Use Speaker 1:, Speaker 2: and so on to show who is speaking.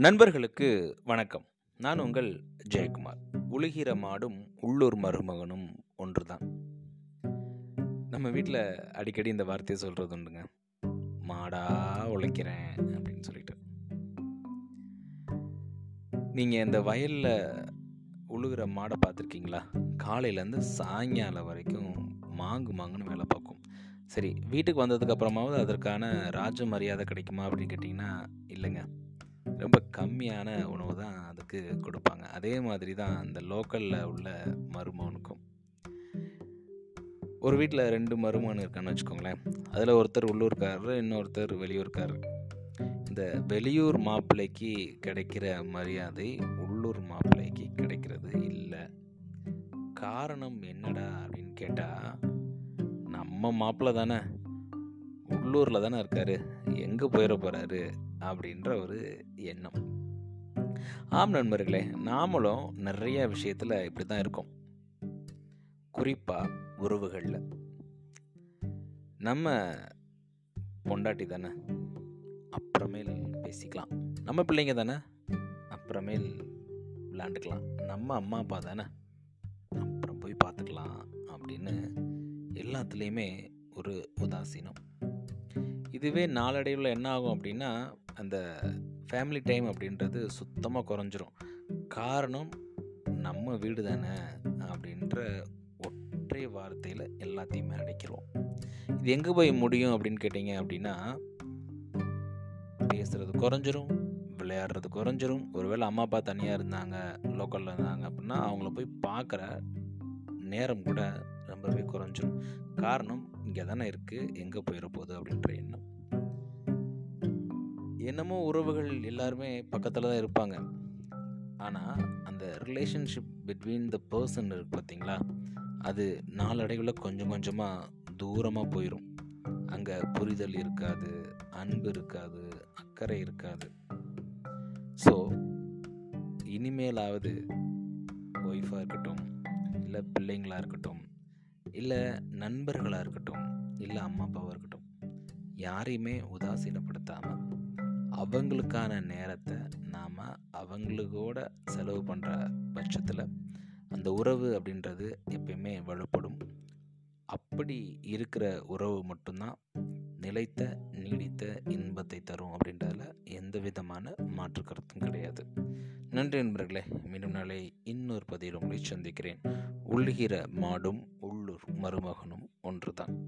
Speaker 1: நண்பர்களுக்கு வணக்கம். நான் உங்கள் ஜெயக்குமார். உழுகிற மாடும் உள்ளூர் மருமகனும் ஒன்றுதான். நம்ம வீட்டில் அடிக்கடி இந்த வார்த்தையை சொல்கிறது உண்டுங்க. மாடா உழைக்கிறேன் அப்படின்னு சொல்லிட்டு. நீங்கள் இந்த வயலில் உழுகிற மாடை பார்த்துருக்கீங்களா? காலையிலேருந்து சாயங்காலம் வரைக்கும் மாங்கு மாங்குன்னு வேலை பார்க்கும். சரி வீட்டுக்கு வந்ததுக்கு அப்புறமாவது அதற்கான ராஜ மரியாதை கிடைக்குமா அப்படின்னு கேட்டிங்கன்னா இல்லைங்க. ரொம்ப கம்மியான உணவு தான் அதுக்கு கொடுப்பாங்க. அதே மாதிரி தான் அந்த லோக்கலில் உள்ள மருமகனுக்கும். ஒரு வீட்டில் ரெண்டு மருமகன் இருக்கான்னு வச்சுக்கோங்களேன். அதில் ஒருத்தர் உள்ளூர்காரர் இன்னொருத்தர் வெளியூர்காரர். இந்த வெளியூர் மாப்பிள்ளைக்கு கிடைக்கிற மரியாதை உள்ளூர் மாப்பிள்ளைக்கு கிடைக்கிறது இல்லை. காரணம் என்னடா அப்படின்னு கேட்டால் நம்ம மாப்பிள்ளை தானே. உள்ளூரில் தானே இருக்காரு. எங்கே போயிட போகிறாரு அப்படின்ற ஒரு எண்ணம். ஆம் நண்பர்களே நாமளும் நிறைய விஷயத்தில் இப்படி தான் இருக்கோம். குறிப்பாக உறவுகளில். நம்ம பொண்டாட்டி தானே? அப்புறமேல் பேசிக்கலாம். நம்ம பிள்ளைங்க தானே? அப்புறமேல் விளாண்டுக்கலாம் நம்ம அம்மா அப்பா தானே? அப்புறம் போய் பார்த்துக்கலாம் அப்படின்னு எல்லாத்துலேயுமே ஒரு உதாசீனம். இதுவே நாளடைவில் என்ன ஆகும் அப்படின்னா அந்த ஃபேமிலி டைம் அப்படின்றது சுத்தமாக குறைஞ்சிரும். காரணம் நம்ம வீடு தானே அப்படின்ற ஒற்றை வார்த்தையில் எல்லாத்தையுமே அடைக்கிறோம் இது எங்கே போய் முடியும் அப்படின்னு கேட்டிங்க அப்படின்னா பேசுகிறது குறைஞ்சிரும் விளையாடுறது குறைஞ்சிரும். ஒருவேளை அம்மா அப்பா தனியாக இருந்தாங்க லோக்கலில் இருந்தாங்க அப்படின்னா அவங்கள போய் பார்க்குற நேரம் கூட ரொம்பவே குறைஞ்சிரும். காரணம் இங்கே தானே இருக்குது எங்கே போயிட போகுது அப்படின்ற எண்ணம். என்னமோ உறவுகள் எல்லாருமே பக்கத்தில் தான் இருப்பாங்க. ஆனால் அந்த ரிலேஷன்ஷிப் பிட்வீன் த பர்சன் இருக்கு பார்த்தீங்களா அது நாளடைவில் கொஞ்சம் கொஞ்சமாக தூரமாக போயிடும் அங்கே புரிதல் இருக்காது அன்பு இருக்காது அக்கறை இருக்காது. ஸோ இனிமேலாவது ஒய்ஃபாக இருக்கட்டும் இல்லை பிள்ளைங்களாக இருக்கட்டும் இல்லை நண்பர்களாக இருக்கட்டும் இல்லை அம்மா அப்பாவாக இருக்கட்டும் யாரையுமே உதாசீனப்படுத்தாமல் அவங்களுக்கான நேரத்தை நாம் அவங்களுக்கோட செலவு பண்ணுற பட்சத்தில் அந்த உறவு அப்படின்றது எப்பயுமே வலுப்படும். அப்படி இருக்கிற உறவு மட்டும்தான் நிலைத்த நீடித்த இன்பத்தை தரும் அப்படின்றதுல எந்த விதமான மாற்று கருத்தும் கிடையாது. நன்றி நண்பர்களே மீண்டும் நாளை இன்னொரு பதிவில் உங்களை சந்திக்கிறேன். உள்கிற மாடும் உள்ளூர் மருமகனும் ஒன்றுதான்.